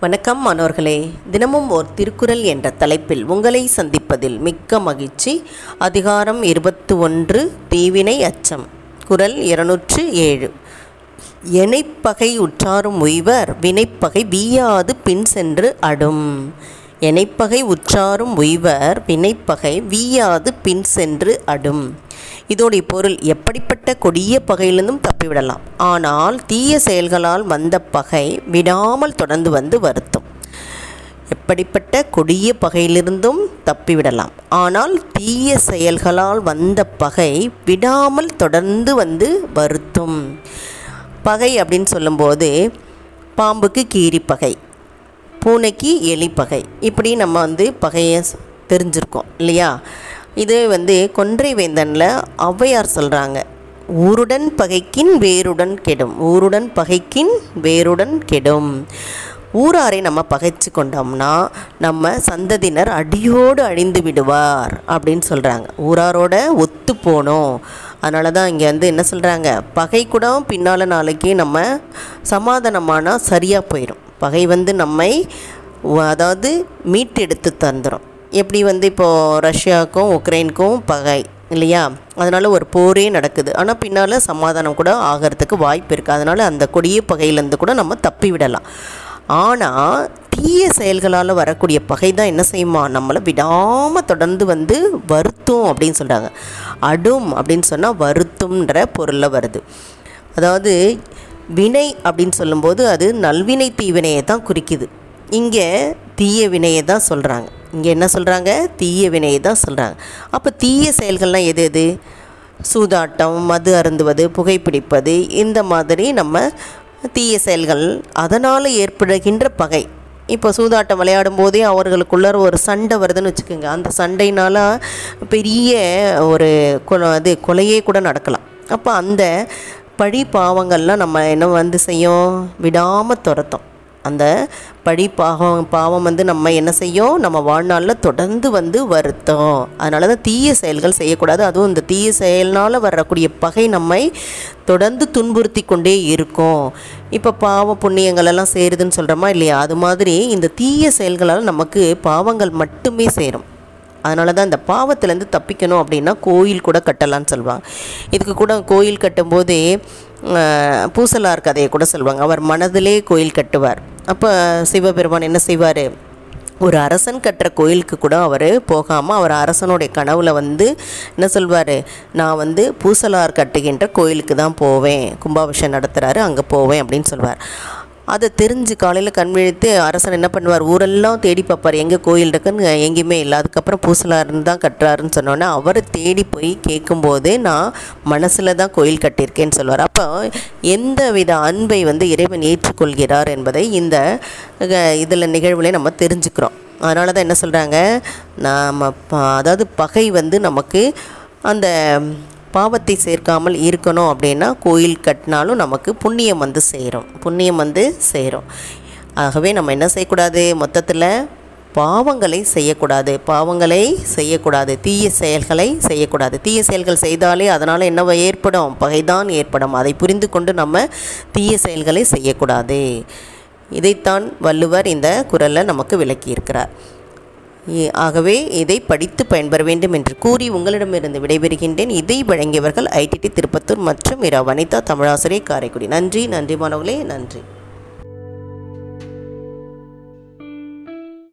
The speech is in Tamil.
வணக்கம் மாணவர்களே. தினமும் ஓர் திருக்குறள் என்ற தலைப்பில் உங்களை சந்திப்பதில் மிக்க மகிழ்ச்சி. அதிகாரம் இருபத்து ஒன்று தீவினை அச்சம். குரல் இருநூற்று ஏழு. எனைப்பகை உற்றாரும் உய்வர் வினைப்பகை வீயாது பின் சென்று அடும். எனைப்பகை உற்றாரும் உய்வர் வினைப்பகை வீயாது பின் சென்று அடும். இதோடைய பொருள் எப்படிப்பட்ட கொடிய பகையிலிருந்தும் தப்பிவிடலாம். ஆனால் தீய செயல்களால் வந்த பகை விடாமல் தொடர்ந்து வந்து வருத்தும். எப்படிப்பட்ட கொடிய பகையிலிருந்தும் தப்பிவிடலாம். ஆனால் தீய செயல்களால் வந்த பகை விடாமல் தொடர்ந்து வந்து வருத்தும். பகை அப்படின்னு சொல்லும்போது பாம்புக்கு கீரி பகை பூனைக்கு எலி பகை. இப்படி நம்ம வந்து பகையை தெரிஞ்சிருக்கோம் இல்லையா? இது வந்து கொன்றை வேந்தனில் ஔவையார் சொல்கிறாங்க ஊருடன் பகைக்கின் வேருடன் கெடும். ஊருடன் பகைக்கின் வேருடன் கெடும். ஊராரை நம்ம பகைச்சு கொண்டோம்னா நம்ம சந்ததியினர் அடியோடு அழிந்து விடுவார் அப்படின்னு சொல்கிறாங்க ஊராரோட ஒத்து போனோம். அதனால தான் இங்கே வந்து என்ன சொல்கிறாங்க பகை கூட பின்னால் நாளைக்கு நம்ம சமாதானமானால் சரியாக போயிடும் பகை வந்து நம்மை அதாவது மீட்டெடுத்து தந்துடும் எப்படி வந்து இப்போது ரஷ்யாவுக்கும் உக்ரைனுக்கும் பகை இல்லையா? அதனால் ஒரு போரே நடக்குது. ஆனால் பின்னால் சமாதானம் கூட ஆகிறதுக்கு வாய்ப்பு இருக்குது அதனால் அந்த கொடிய பகையிலேருந்து கூட நம்ம தப்பி விடலாம். ஆனால் தீய செயல்களால் வரக்கூடிய பகை தான் என்ன செய்யுமா? நம்மளை விடாமல் தொடர்ந்து வந்து வருத்தும் அப்படின்னு சொல்கிறாங்க அடும் அப்படின்னு சொன்னால் வருத்தும்ன்ற பொருளில் வருது. அதாவது வினை அப்படின்னு சொல்லும்போது அது நல்வினை தீவினையை தான் குறிக்குது. இங்கே தீய வினையை தான் சொல்கிறாங்க இங்கே என்ன சொல்கிறாங்க தீய வினையை தான் சொல்கிறாங்க அப்போ தீய செயல்கள்லாம் எது எது? சூதாட்டம் மது அருந்துவது புகைப்பிடிப்பது இந்த மாதிரி நம்ம தீய செயல்கள் அதனால் ஏற்படுகின்ற பகை. இப்போ சூதாட்டம் விளையாடும் போதே அவர்களுக்குள்ளார ஒரு சண்டை வருதுன்னு வச்சுக்கோங்க. அந்த சண்டையினால் பெரிய ஒரு அது கொலையே கூட நடக்கலாம். அப்போ அந்த பழி பாவங்கள்லாம் நம்ம என்ன வந்து செய்யும்? விடாமல் துரத்தோம். அந்த பழி பாவம் பாவம் வந்து நம்ம என்ன செய்யும்? நம்ம வாழ்நாளில் தொடர்ந்து வந்து வருத்தம். அதனால தான் தீய செயல்கள் செய்யக்கூடாது. அதுவும் இந்த தீய செயல்னால் வரக்கூடிய பகை நம்மை தொடர்ந்து துன்புறுத்தி கொண்டே இருக்கும். இப்போ பாவ புண்ணியங்கள் எல்லாம் சேருதுன்னு சொல்கிறோமா இல்லையா? அது மாதிரி இந்த தீய செயல்களால் நமக்கு பாவங்கள் மட்டுமே சேரும். அதனால தான் இந்த பாவத்திலேருந்து தப்பிக்கணும் அப்படின்னா கோயில் கூட கட்டலான்னு சொல்லுவாங்க. இதுக்கு கூட கோயில் கட்டும்போதே பூசலார் கதையை கூட சொல்லுவாங்க. அவர் மனதிலே கோயில் கட்டுவார். அப்போ சிவபெருமான் என்ன செய்வார்? ஒரு அரசன் கட்டுற கோயிலுக்கு கூட அவர் போகாமல் அவர் அரசனுடைய கனவில் வந்து என்ன சொல்வார்? நான் வந்து பூசலார் கட்டுகின்ற கோயிலுக்கு தான் போவேன். கும்பாபிஷேகம் நடத்துகிறாரு அங்கே போவேன் அப்படின்னு சொல்வார். அதை தெரிஞ்சு காலையில் கண் விழித்து அரசன் என்ன பண்ணுவார்? ஊரெல்லாம் தேடி பார்ப்பார். எங்கே கோயில் இருக்குன்னு எங்கேயுமே இல்லை. அதுக்கப்புறம் பூசலாருன்னு தான் கட்டுறாருன்னு சொன்னோன்னே அவரை தேடி போய் கேட்கும்போதே நான் மனசில் தான் கோயில் கட்டியிருக்கேன்னு சொல்வார் அப்போ எந்த வித அன்பை வந்து இறைவன் ஏற்றுக்கொள்கிறார் என்பதை இந்த இதில் நிகழ்வுல நம்ம தெரிஞ்சுக்கிறோம். அதனால தான் என்ன சொல்கிறாங்க நாம் அதாவது பகை வந்து நமக்கு அந்த பாவத்தை சேர்க்காமல் இருக்கணும் அப்படின்னா கோயில் கட்டினாலும் நமக்கு புண்ணியம் வந்து சேரும். புண்ணியம் வந்து சேரும். ஆகவே நம்ம என்ன செய்யக்கூடாது? மொத்தத்தில் பாவங்களை செய்யக்கூடாது. பாவங்களை செய்யக்கூடாது. தீய செயல்களை செய்யக்கூடாது. தீய செயல்கள் செய்தாலே அதனால் என்ன ஏற்படும்? பகைதான் ஏற்படும். அதை புரிந்து கொண்டு நம்ம தீய செயல்களை செய்யக்கூடாது. இதைத்தான் வள்ளுவர் இந்த குரலை நமக்கு விளக்கியிருக்கிறார். ஆகவே இதை படித்து பயன்பெற வேண்டும் என்று கூறி உங்களிடமிருந்து விடைபெறுகின்றேன். இதை வழங்கியவர்கள் ஐடிடி திருப்பத்தூர் மற்றும் இரா. வனிதா தமிழாசிரியர் காரைக்குடி. நன்றி நன்றி மாணவர்களே நன்றி.